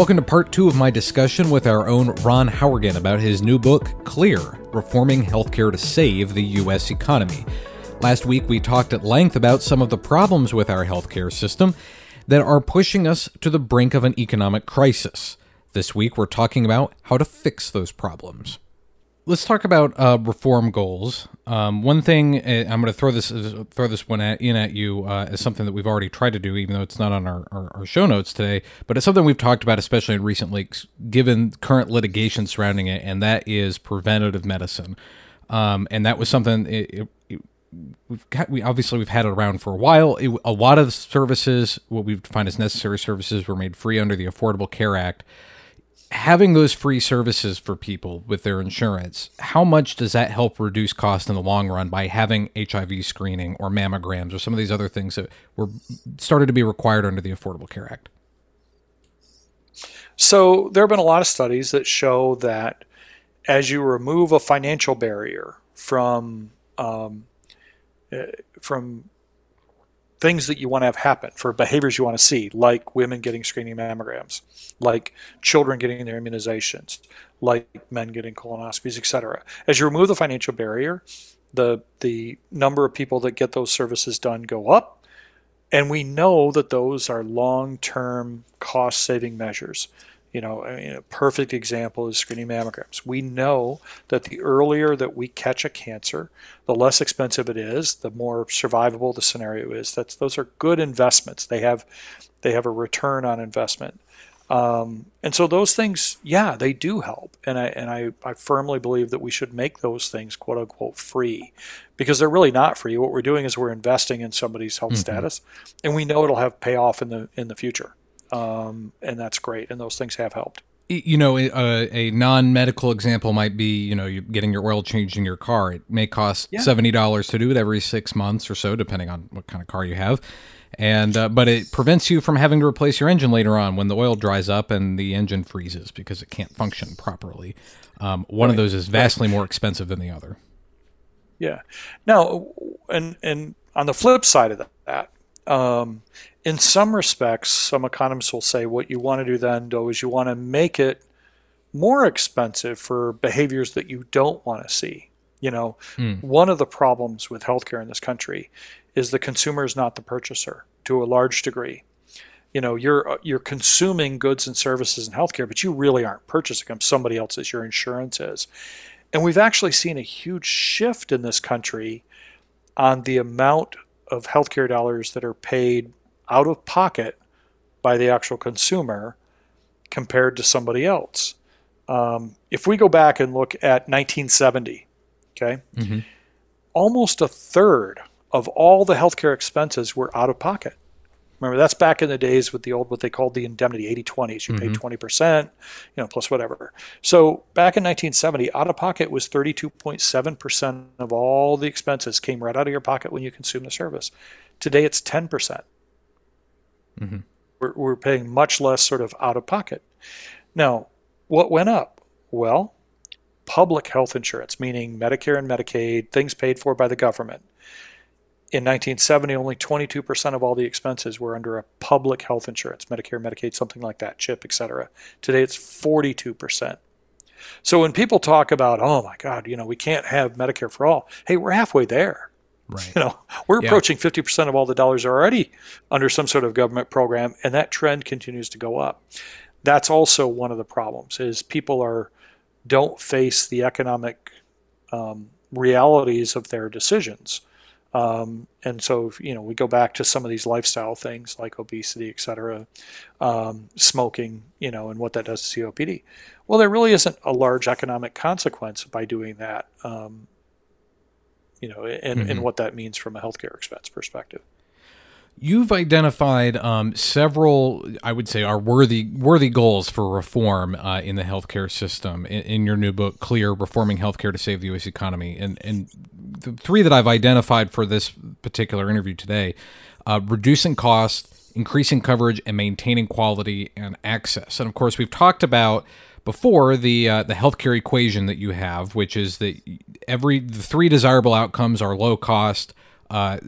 Welcome to part two of my discussion with our own Ron Howrigon about his new book, Clear Reforming Healthcare to Save the U.S. Economy. Last week, we talked at length about some of the problems with our healthcare system that are pushing us to the brink of an economic crisis. This week, we're talking about how to fix those problems. Let's talk about uh, reform goals. Um, one thing uh, I'm going to throw this throw this one at, in at you uh, as something that we've already tried to do, even though it's not on our, our, our, show notes today. But it's something we've talked about, especially in recent weeks, given current litigation surrounding it, and that is preventative medicine. Um, and that was something it, it, we've got. We obviously we've had it around for a while. It, a lot of services, what we find as necessary services, were made free under the Affordable Care Act having those free services for people with their insurance, how much does that help reduce cost in the long run by having HIV screening or mammograms or some of these other things that were started to be required under the Affordable Care Act? So there have been a lot of studies that show that as you remove a financial barrier from um, eh, from things that you want to have happen, for behaviors you want to see, like women getting screening mammograms, like children getting their immunizations, like men getting colonoscopies, etc. As you remove the financial barrier, the the number of people that get those services done go up, and we know that those are long-term cost-saving measures. You know, I mean, a perfect example is screening mammograms. We know that the earlier that we catch a cancer, the less expensive it is, the more survivable the scenario is. That's those are good investments. They have they have a return on investment. Um, and so those things, yeah, they do help. And I and I, I firmly believe that we should make those things quote unquote free because they're really not free. What we're doing is we're investing in somebody's health mm-hmm. status and we know it'll have payoff in the in the future um, and that's great. And those things have helped. You know, a, a non-medical example might be, you know, you getting your oil changed in your car. It may cost yeah. seventy dollars to do it every six months or so, depending on what kind of car you have. And uh, but it prevents you from having to replace your engine later on when the oil dries up and the engine freezes because it can't function properly. Um, one right. of those is vastly right. more expensive than the other. Yeah. Now, and and on the flip side of that, um, in some respects, some economists will say what you want to do then, though, is you want to make it more expensive for behaviors that you don't want to see. You know, mm. one of the problems with healthcare in this country is the consumer is not the purchaser to a large degree. You know, you're you're consuming goods and services in healthcare, but you really aren't purchasing them. Somebody else's, your insurance is. And we've actually seen a huge shift in this country on the amount of healthcare dollars that are paid out of pocket by the actual consumer compared to somebody else. Um, if we go back and look at 1970, okay, mm-hmm. almost a third of all the healthcare expenses were out of pocket. Remember, that's back in the days with the old, what they called the indemnity 80 20s. You mm-hmm. paid 20%, you know, plus whatever. So back in 1970, out of pocket was 32.7% of all the expenses came right out of your pocket when you consume the service. Today, it's 10%. Mm-hmm. We're, we're paying much less sort of out of pocket. Now, what went up? Well, public health insurance, meaning Medicare and Medicaid, things paid for by the government. In 1970, only 22% of all the expenses were under a public health insurance, Medicare, Medicaid, something like that, CHIP, etc. Today it's 42%. So when people talk about, oh my God, you know, we can't have Medicare for all, hey, we're halfway there. Right. You know, we're yeah. approaching 50% of all the dollars are already under some sort of government program, and that trend continues to go up. That's also one of the problems is people are don't face the economic um, realities of their decisions. Um, and so, you know, we go back to some of these lifestyle things like obesity, et cetera, um, smoking, you know, and what that does to COPD. Well, there really isn't a large economic consequence by doing that. Um, you know, and, mm-hmm. and what that means from a healthcare expense perspective. You've identified um, several, I would say, are worthy worthy goals for reform uh, in the healthcare system in, in, your new book, "Clear: Reforming Healthcare to Save the U.S. Economy." And and the three that I've identified for this particular interview today: uh, reducing costs, increasing coverage, and maintaining quality and access. And of course, we've talked about before the uh, the healthcare equation that you have, which is that every the three desirable outcomes are low cost, uh,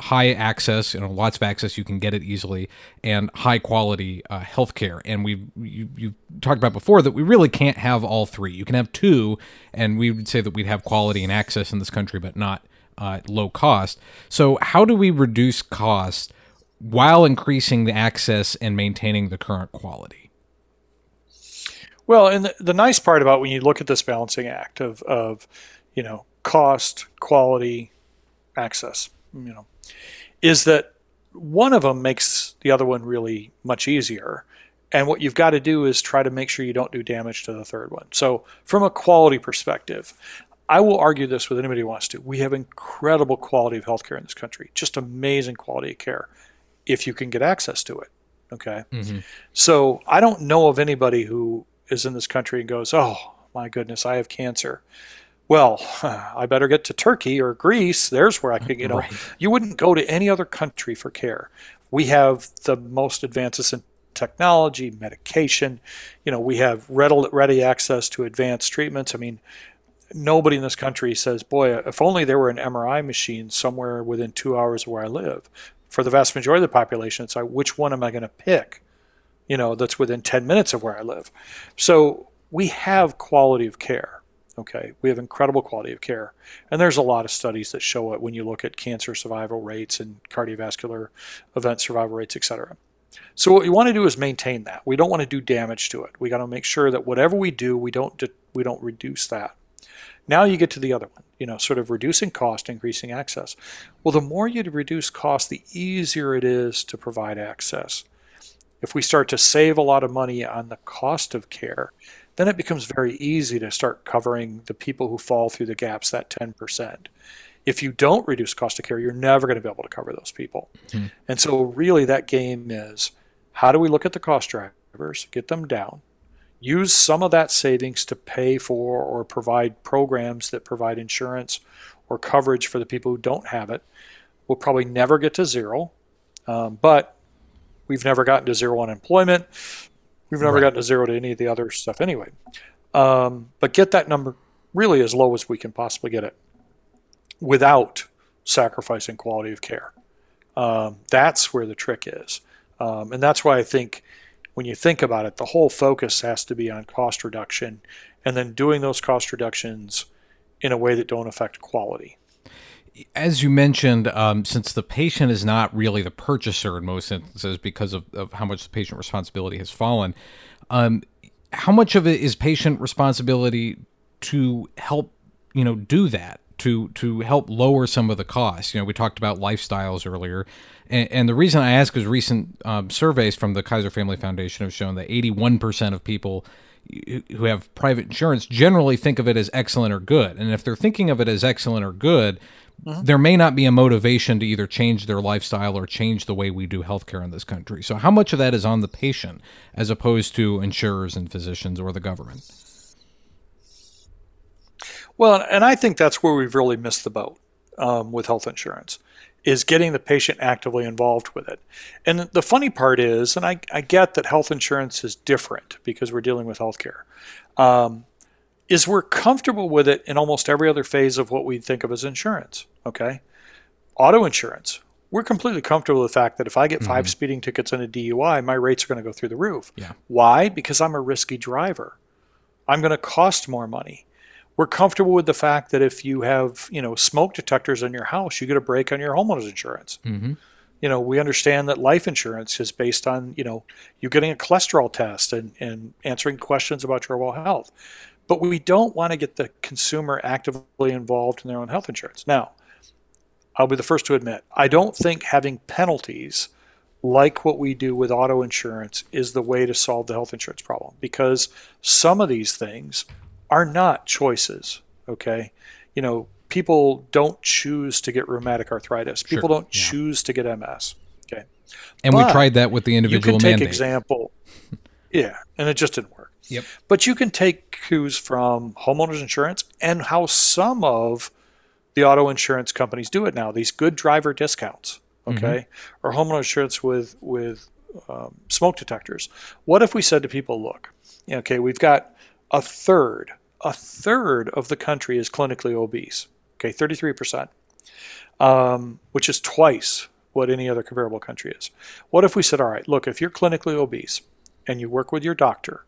high access, you know, lots of access, you can get it easily, and high quality uh, healthcare. And we you, you talked about before that we really can't have all three. You can have two, and we would say that we'd have quality and access in this country, but not uh, low cost. So how do we reduce cost while increasing the access and maintaining the current quality? Well, and the, the nice part about when you look at this balancing act of, of you know, cost, quality, access, you know, is that one of them makes the other one really much easier. And what you've got to do is try to make sure you don't do damage to the third one. So, from a quality perspective, I will argue this with anybody who wants to. We have incredible quality of healthcare in this country, just amazing quality of care if you can get access to it. Okay. Mm-hmm. So, I don't know of anybody who is in this country and goes, oh, my goodness, I have cancer well, I better get to Turkey or Greece. There's where I could, you know, right. you wouldn't go to any other country for care. We have the most advances in technology, medication. You know, we have ready, ready access to advanced treatments. I mean, nobody in this country says, boy, if only there were an MRI machine somewhere within two hours of where I live. For the vast majority of the population, it's like, which one am I going to pick? You know, that's within 10 minutes of where I live. So we have quality of care Okay, we have incredible quality of care, and there's a lot of studies that show it when you look at cancer survival rates and cardiovascular event survival rates, et cetera. So what we want to do is maintain that. We don't want to do damage to it. We got to make sure that whatever we do, we don't we don't reduce that. Now you get to the other one, you know, sort of reducing cost, increasing access. Well, the more you reduce cost, the easier it is to provide access. If we start to save a lot of money on the cost of care, then it becomes very easy to start covering the people who fall through the gaps, that 10%. If you don't reduce cost of care, you're never going to be able to cover those people. Mm-hmm. And so, really, that game is how do we look at the cost drivers, get them down, use some of that savings to pay for or provide programs that provide insurance or coverage for the people who don't have it. We'll probably never get to zero, um, but we've never gotten to zero unemployment. We've never right. gotten to zero to any of the other stuff anyway. Um, but get that number really as low as we can possibly get it without sacrificing quality of care. Um, that's where the trick is. Um, and that's why I think when you think about it, the whole focus has to be on cost reduction and then doing those cost reductions in a way that don't affect quality as you mentioned, um, since the patient is not really the purchaser in most instances because of, of how much the patient responsibility has fallen, um, how much of it is patient responsibility to help you know do that to to help lower some of the costs? You know, we talked about lifestyles earlier, and, and the reason I ask is recent um, surveys from the Kaiser Family Foundation have shown that 81 percent of people who have private insurance generally think of it as excellent or good. And if they're thinking of it as excellent or good, mm-hmm. there may not be a motivation to either change their lifestyle or change the way we do healthcare in this country. So, how much of that is on the patient as opposed to insurers and physicians or the government? Well, and I think that's where we've really missed the boat um, with health insurance is getting the patient actively involved with it. And the funny part is, and I, I get that health insurance is different because we're dealing with healthcare. Um, is we're comfortable with it in almost every other phase of what we think of as insurance. Okay. Auto insurance. We're completely comfortable with the fact that if I get 5 mm-hmm. speeding tickets and a DUI, my rates are going to go through the roof. Yeah. Why? Because I'm a risky driver. I'm going to cost more money. We're comfortable with the fact that if you have, you know, smoke detectors in your house, you get a break on your homeowner's insurance. Mm-hmm. You know, we understand that life insurance is based on, you know, you getting a cholesterol test and, and answering questions about your well health. But we don't want to get the consumer actively involved in their own health insurance. Now, I'll be the first to admit, I don't think having penalties like what we do with auto insurance is the way to solve the health insurance problem because some of these things are not choices, okay? You know, people don't choose to get rheumatic arthritis. People sure. don't yeah. choose to get MS, okay? And but we tried that with the individual you can take example. yeah, and it just didn't work. Yep. But you can take cues from homeowners insurance and how some of the auto insurance companies do it now. These good driver discounts, mm-hmm. okay, mm-hmm. or homeowner insurance with with um, smoke detectors. What if we said to people, look, okay, we've got a third, a third of the country is clinically obese. Okay, 33%. um, which is twice what any other comparable country is. What if we said, all right, look, if you're clinically obese and you work with your doctor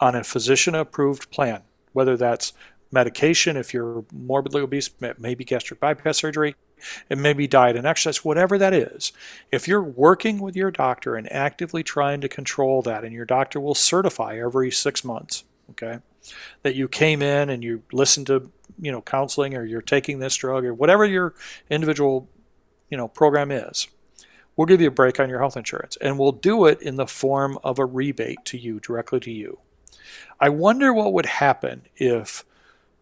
on a physician approved plan, whether that's medication, if you're morbidly obese, maybe gastric bypass surgery, it may be diet and exercise, whatever that is. If you're working with your doctor and actively trying to control that, and your doctor will certify every six months, okay, that you came in and you listened to you know counseling or you're taking this drug or whatever your individual you know program is we'll give you a break on your health insurance and we'll do it in the form of a rebate to you directly to you. I wonder what would happen if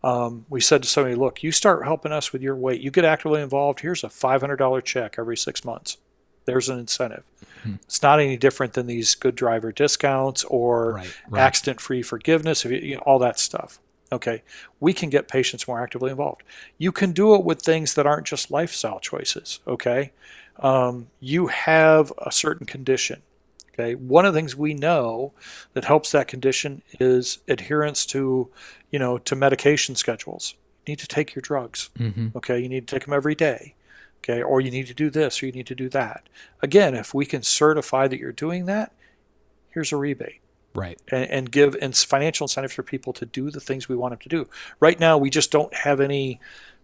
um, we said to somebody look you start helping us with your weight. You get actively involved. Here's a $500 check every six months. There's an incentive it's not any different than these good driver discounts or right, right. accident free forgiveness you know, all that stuff Okay, we can get patients more actively involved. You can do it with things that aren't just lifestyle choices. Okay, um, you have a certain condition. Okay, one of the things we know that helps that condition is adherence to, you know, to medication schedules. You need to take your drugs. Mm-hmm. Okay, you need to take them every day. Okay, or you need to do this or you need to do that. Again, if we can certify that you're doing that, here's a rebate right and, and give and financial incentives for people to do the things we want them to do right now we just don't have any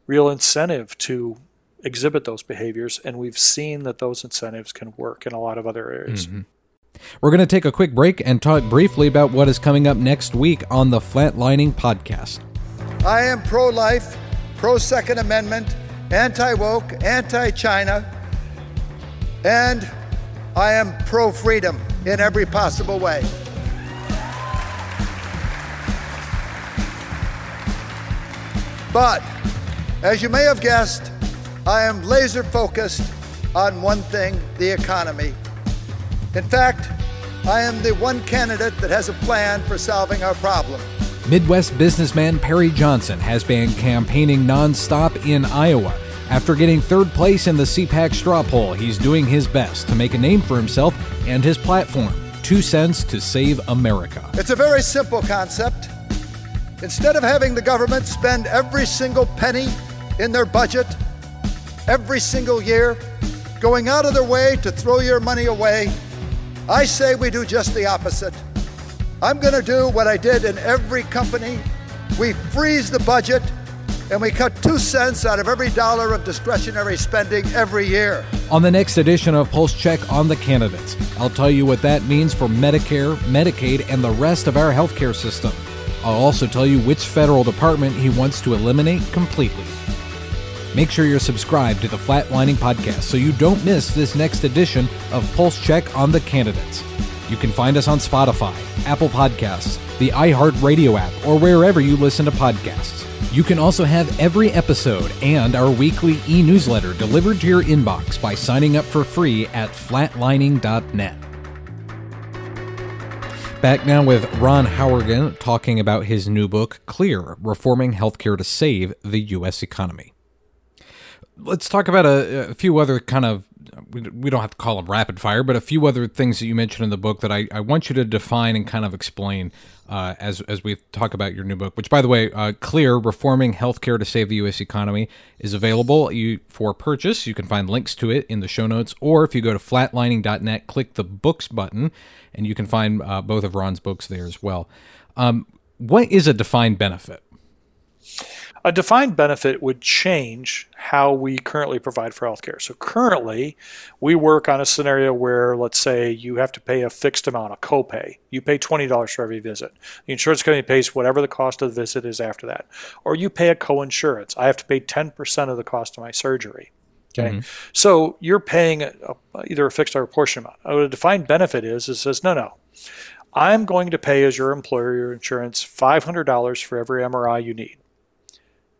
real incentive to exhibit those behaviors and we've seen that those incentives can work in a lot of other areas mm-hmm. We're going to take a quick break and talk briefly about what is coming up next week on the Flatlining Podcast. I am pro life, pro Second Amendment, anti woke, anti China, and I am pro freedom in every possible way. But as you may have guessed, I am laser focused on one thing the economy. In fact, I am the one candidate that has a plan for solving our problem. Midwest businessman Perry Johnson has been campaigning nonstop in Iowa. After getting third place in the CPAC straw poll, he's doing his best to make a name for himself and his platform Two Cents to Save America. It's a very simple concept. Instead of having the government spend every single penny in their budget every single year, going out of their way to throw your money away, I say we do just the opposite. I'm going to do what I did in every company. We freeze the budget and we cut two cents out of every dollar of discretionary spending every year. On the next edition of Pulse Check on the Candidates, I'll tell you what that means for Medicare, Medicaid, and the rest of our healthcare system. I'll also tell you which federal department he wants to eliminate completely. Make sure you're subscribed to the Flatlining Podcast so you don't miss this next edition of Pulse Check on the Candidates. You can find us on Spotify, Apple Podcasts, the iHeartRadio app, or wherever you listen to podcasts. You can also have every episode and our weekly e newsletter delivered to your inbox by signing up for free at flatlining.net. Back now with Ron Howrigon talking about his new book, Clear Reforming Healthcare to Save the U.S. Economy. Let's talk about a, a few other kind of, we don't have to call them rapid fire, but a few other things that you mentioned in the book that I, I want you to define and kind of explain uh, as as we talk about your new book, which, by the way, uh, Clear: Reforming Healthcare to Save the U.S. Economy is available you, for purchase. You can find links to it in the show notes, or if you go to flatlining.net, click the books button, and you can find uh, both of Ron's books there as well. Um, what is a defined benefit? A defined benefit would change how we currently provide for healthcare. So currently, we work on a scenario where, let's say, you have to pay a fixed amount, a copay. You pay $20 for every visit. The insurance company pays whatever the cost of the visit is after that. Or you pay a co-insurance. I have to pay 10% of the cost of my surgery. Okay, mm-hmm. so you're paying a, a, either a fixed or a portion amount. What a defined benefit is, it says no, no. I'm going to pay as your employer your insurance $500 for every MRI you need.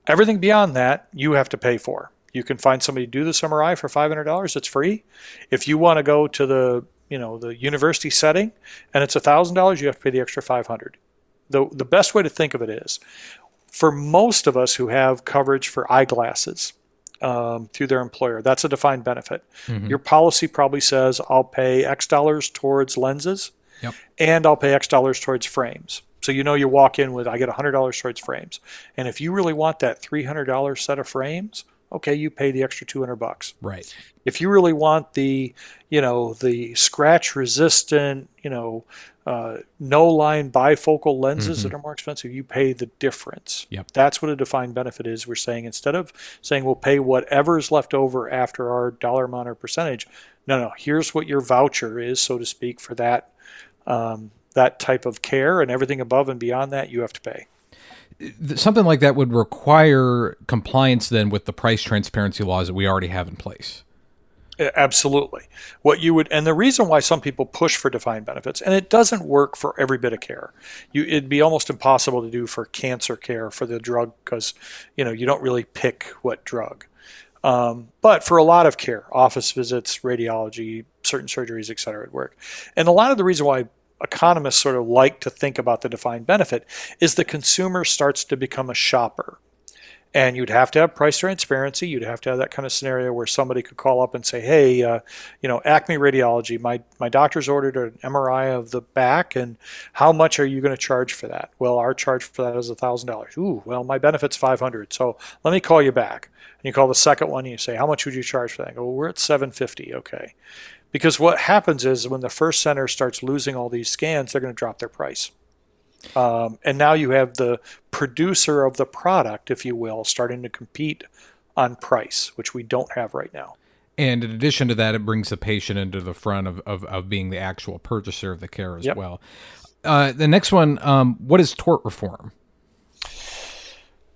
Everything beyond that, you have to pay for. You can find somebody to do this MRI for $500. It's free. If you want to go to the you know the university setting and it's $1,000, you have to pay the extra 500. The the best way to think of it is, for most of us who have coverage for eyeglasses um, through their employer, that's a defined benefit. Mm-hmm. Your policy probably says I'll pay X dollars towards lenses, yep. and I'll pay X dollars towards frames. So you know you walk in with I get $100 towards frames. And if you really want that $300 set of frames, okay, you pay the extra 200 bucks. Right. If you really want the, you know, the scratch resistant, you know, uh, no line bifocal lenses mm-hmm. that are more expensive, you pay the difference. Yep. That's what a defined benefit is. We're saying instead of saying we'll pay whatever's left over after our dollar amount or percentage, no, no, here's what your voucher is, so to speak, for that um, that type of care, and everything above and beyond that you have to pay something like that would require compliance then with the price transparency laws that we already have in place. Absolutely. What you would, and the reason why some people push for defined benefits, and it doesn't work for every bit of care. You, it'd be almost impossible to do for cancer care for the drug because, you know, you don't really pick what drug. Um, but for a lot of care, office visits, radiology, certain surgeries, et cetera, it work. And a lot of the reason why economists sort of like to think about the defined benefit is the consumer starts to become a shopper. And you'd have to have price transparency. You'd have to have that kind of scenario where somebody could call up and say, "Hey, uh, you know, Acme Radiology, my my doctor's ordered an MRI of the back, and how much are you going to charge for that?" Well, our charge for that is thousand dollars. Ooh, well, my benefit's five hundred. So let me call you back. And you call the second one, and you say, "How much would you charge for that?" well, we're at seven fifty. Okay. Because what happens is when the first center starts losing all these scans, they're going to drop their price. Um, and now you have the producer of the product, if you will, starting to compete on price, which we don't have right now. And in addition to that, it brings the patient into the front of, of, of being the actual purchaser of the care as yep. well. Uh, the next one, um, what is tort reform?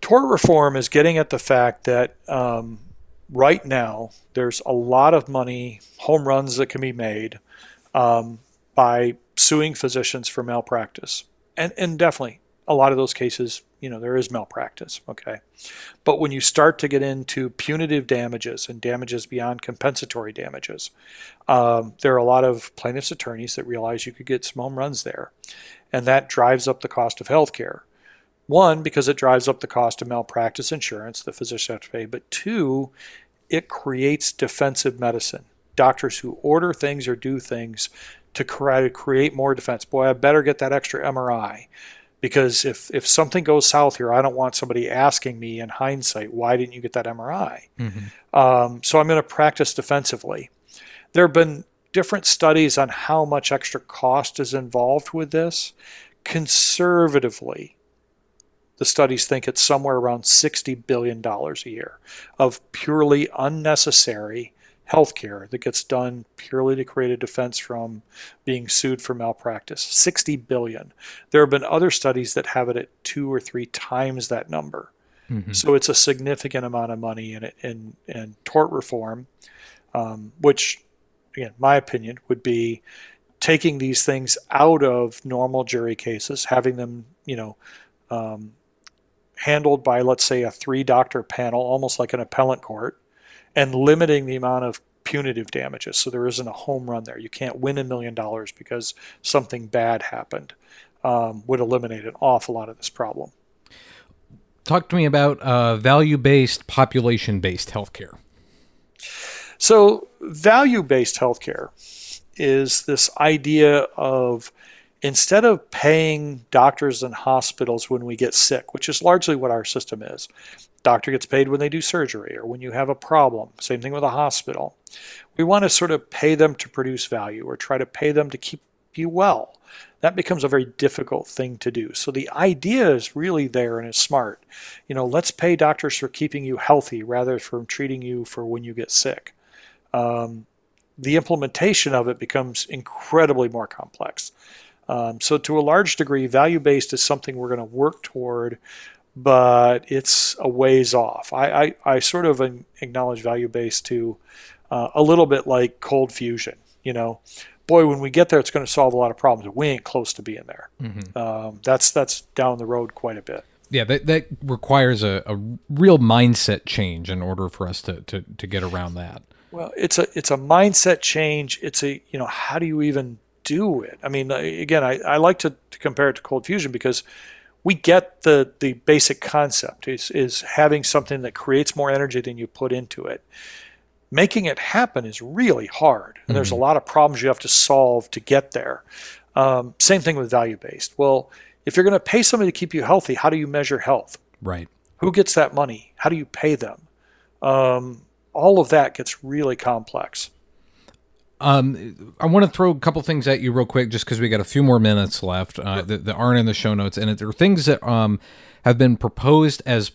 Tort reform is getting at the fact that um, right now, there's a lot of money, home runs that can be made um, by suing physicians for malpractice. And, and definitely, a lot of those cases, you know, there is malpractice, okay? But when you start to get into punitive damages and damages beyond compensatory damages, um, there are a lot of plaintiffs' attorneys that realize you could get some home runs there. And that drives up the cost of health care. One, because it drives up the cost of malpractice insurance the physician has to pay, but two, it creates defensive medicine. Doctors who order things or do things to create more defense. Boy, I better get that extra MRI because if, if something goes south here, I don't want somebody asking me in hindsight, why didn't you get that MRI? Mm-hmm. Um, so I'm going to practice defensively. There have been different studies on how much extra cost is involved with this. Conservatively, the studies think it's somewhere around $60 billion a year of purely unnecessary healthcare that gets done purely to create a defense from being sued for malpractice. 60 billion. There have been other studies that have it at two or three times that number. Mm-hmm. So it's a significant amount of money in in, in tort reform, um, which, again, my opinion would be taking these things out of normal jury cases, having them, you know, um, handled by, let's say, a three doctor panel, almost like an appellate court, and limiting the amount of punitive damages. So there isn't a home run there. You can't win a million dollars because something bad happened, um, would eliminate an awful lot of this problem. Talk to me about uh, value based, population based healthcare. So, value based healthcare is this idea of instead of paying doctors and hospitals when we get sick, which is largely what our system is, doctor gets paid when they do surgery or when you have a problem. Same thing with a hospital. We want to sort of pay them to produce value or try to pay them to keep you well. That becomes a very difficult thing to do. So the idea is really there and is smart. You know, let's pay doctors for keeping you healthy rather from treating you for when you get sick. Um, the implementation of it becomes incredibly more complex. Um, so, to a large degree, value based is something we're going to work toward, but it's a ways off. I, I, I sort of acknowledge value based to uh, a little bit like cold fusion. You know, boy, when we get there, it's going to solve a lot of problems. We ain't close to being there. Mm-hmm. Um, that's that's down the road quite a bit. Yeah, that, that requires a, a real mindset change in order for us to, to, to get around that. Well, it's a it's a mindset change. It's a you know how do you even do it. I mean, again, I, I like to, to compare it to cold fusion because we get the the basic concept is is having something that creates more energy than you put into it. Making it happen is really hard, and mm-hmm. there's a mm-hmm. lot of problems you have to solve to get there. Um, same thing with value based. Well, if you're going to pay somebody to keep you healthy, how do you measure health? Right. Who gets that money? How do you pay them? Um, all of that gets really complex. Um, I want to throw a couple things at you real quick, just because we got a few more minutes left uh, that, that, aren't in the show notes, and there are things that um, have been proposed as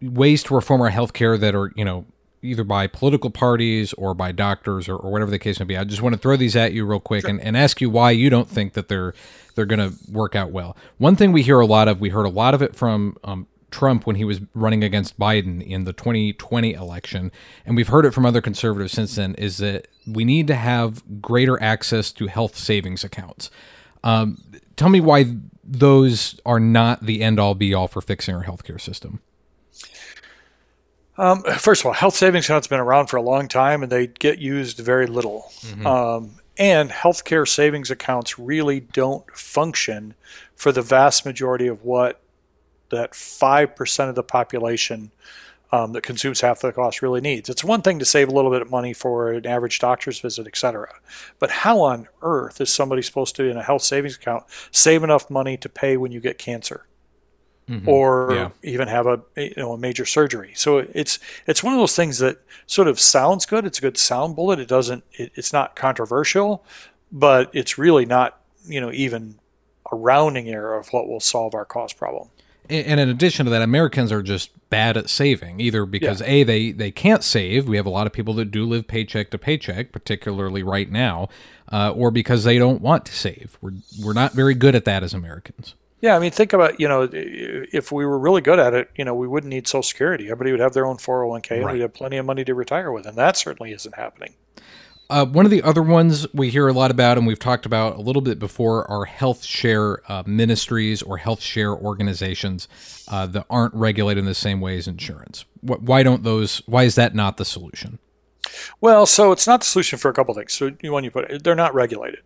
ways to reform our healthcare that are, you know, either by political parties or by doctors or, or, whatever the case may be. I just want to throw these at you real quick sure. and, and ask you why you don't think that they're they're going to work out well. One thing we hear a lot of, we heard a lot of it from um, Trump when he was running against Biden in the 2020 election, and we've heard it from other conservatives since then, is that we need to have greater access to health savings accounts. Um, tell me why those are not the end all be all for fixing our healthcare system. Um, first of all, health savings accounts have been around for a long time and they get used very little. Mm-hmm. Um, and healthcare savings accounts really don't function for the vast majority of what that 5% of the population um, that consumes half the cost really needs. It's one thing to save a little bit of money for an average doctor's visit, et cetera. But how on earth is somebody supposed to, in a health savings account, save enough money to pay when you get cancer? Mm-hmm. or yeah. even have a you know a major surgery. So it's it's one of those things that sort of sounds good. It's a good sound bullet. It doesn't. It, it's not controversial, but it's really not you know even a rounding error of what will solve our cost problem and in addition to that, Americans are just bad at saving, either because yeah. a they they can't save. We have a lot of people that do live paycheck to paycheck, particularly right now, uh, or because they don't want to save. We're we're not very good at that as Americans. Yeah, I mean, think about you know, if we were really good at it, you know, we wouldn't need Social Security. Everybody would have their own 401k, right. and we'd have plenty of money to retire with, and that certainly isn't happening. Uh, one of the other ones we hear a lot about, and we've talked about a little bit before, are health share uh, ministries or health share organizations uh, that aren't regulated in the same way as insurance. Why don't those? Why is that not the solution? Well, so it's not the solution for a couple of things. So when you put it, they're not regulated.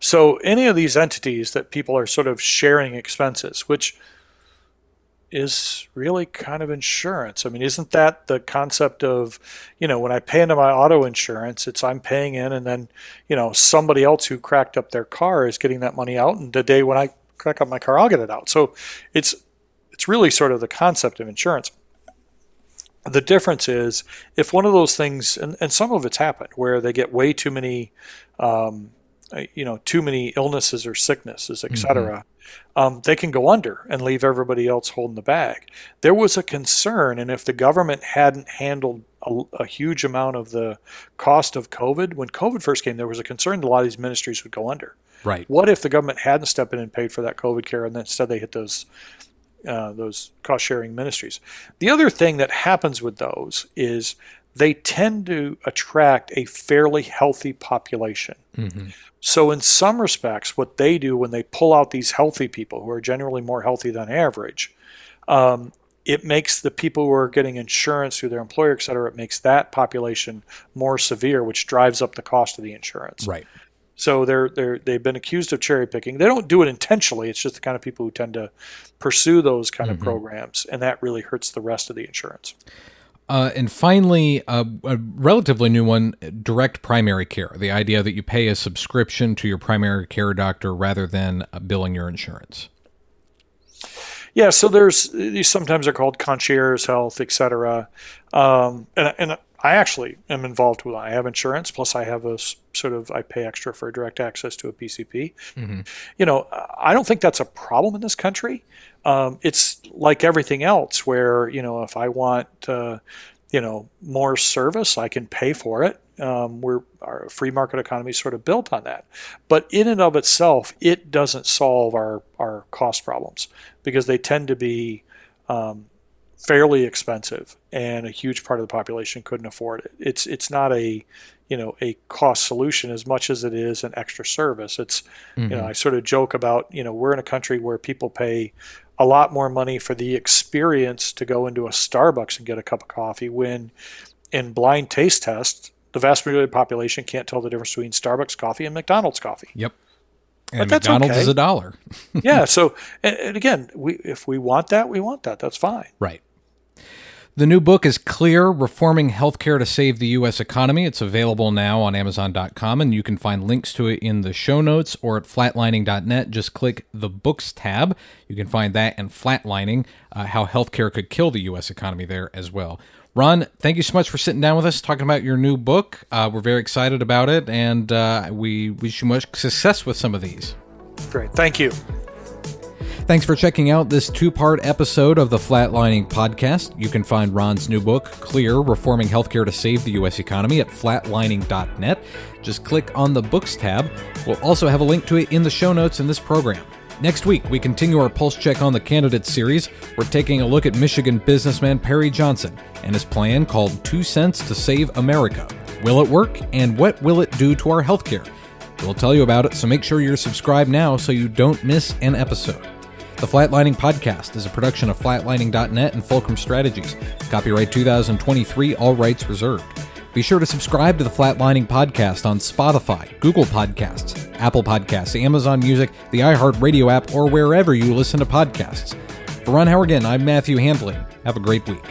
So any of these entities that people are sort of sharing expenses, which is really kind of insurance. I mean, isn't that the concept of, you know, when I pay into my auto insurance, it's I'm paying in and then, you know, somebody else who cracked up their car is getting that money out and the day when I crack up my car, I'll get it out. So it's it's really sort of the concept of insurance. The difference is if one of those things, and, and some of it's happened, where they get way too many um, you know too many illnesses or sicknesses, etc., mm-hmm. um, they can go under and leave everybody else holding the bag. There was a concern, and if the government hadn't handled a, a, huge amount of the cost of COVID, when COVID first came, there was a concern that a lot of these ministries would go under. Right. What if the government hadn't stepped in and paid for that COVID care, and then instead they hit those uh, those cost sharing ministries? The other thing that happens with those is they tend to attract a fairly healthy population. Mm-hmm. So, in some respects, what they do when they pull out these healthy people who are generally more healthy than average, um, it makes the people who are getting insurance through their employer, et cetera, it makes that population more severe, which drives up the cost of the insurance. Right. So they're they're they've been accused of cherry picking. They don't do it intentionally. It's just the kind of people who tend to pursue those kind mm-hmm. of programs, and that really hurts the rest of the insurance. Uh, and finally, uh, a relatively new one direct primary care. The idea that you pay a subscription to your primary care doctor rather than uh, billing your insurance. Yeah, so there's these sometimes are called concierge health, et cetera. Um, and, and I actually am involved with. I have insurance, plus I have a sort of I pay extra for direct access to a PCP. Mm-hmm. You know, I don't think that's a problem in this country um, it's like everything else where you know if I want uh, you know more service, I can pay for it. Um, we're our free market economy is sort of built on that, but in and of itself, it doesn't solve our our cost problems because they tend to be um, fairly expensive, and a huge part of the population couldn't afford it. It's it's not a you know a cost solution as much as it is an extra service. It's mm-hmm. you know mm-hmm. I sort of joke about you know we're in a country where people pay a lot more money for the experience to go into a Starbucks and get a cup of coffee when in blind taste tests, the vast majority of the population can't tell the difference between Starbucks coffee and McDonald's coffee. Yep. And but McDonald's okay. is a dollar. yeah. So, and, and again, we if we want that, we want that. That's fine. Right. The new book is Clear Reforming Healthcare to Save the U.S. Economy. It's available now on Amazon.com, and you can find links to it in the show notes or at flatlining.net. Just click the Books tab. You can find that and Flatlining, uh, How Healthcare Could Kill the U.S. Economy there as well. Ron, thank you so much for sitting down with us, talking about your new book. Uh, we're very excited about it, and uh, we wish you much success with some of these. Great. Thank you. Thanks for checking out this two part episode of the Flatlining Podcast. You can find Ron's new book, Clear Reforming Healthcare to Save the U.S. Economy, at flatlining.net. Just click on the Books tab. We'll also have a link to it in the show notes in this program. Next week, we continue our pulse check on the Candidates series. We're taking a look at Michigan businessman Perry Johnson and his plan called Two Cents to Save America. Will it work, and what will it do to our healthcare? We'll tell you about it, so make sure you're subscribed now so you don't miss an episode. The Flatlining Podcast is a production of flatlining.net and Fulcrum Strategies. Copyright 2023, all rights reserved. Be sure to subscribe to the Flatlining Podcast on Spotify, Google Podcasts, Apple Podcasts, Amazon Music, the iHeartRadio app, or wherever you listen to podcasts. For Ron Howrigon, Again, I'm Matthew Handley. Have a great week.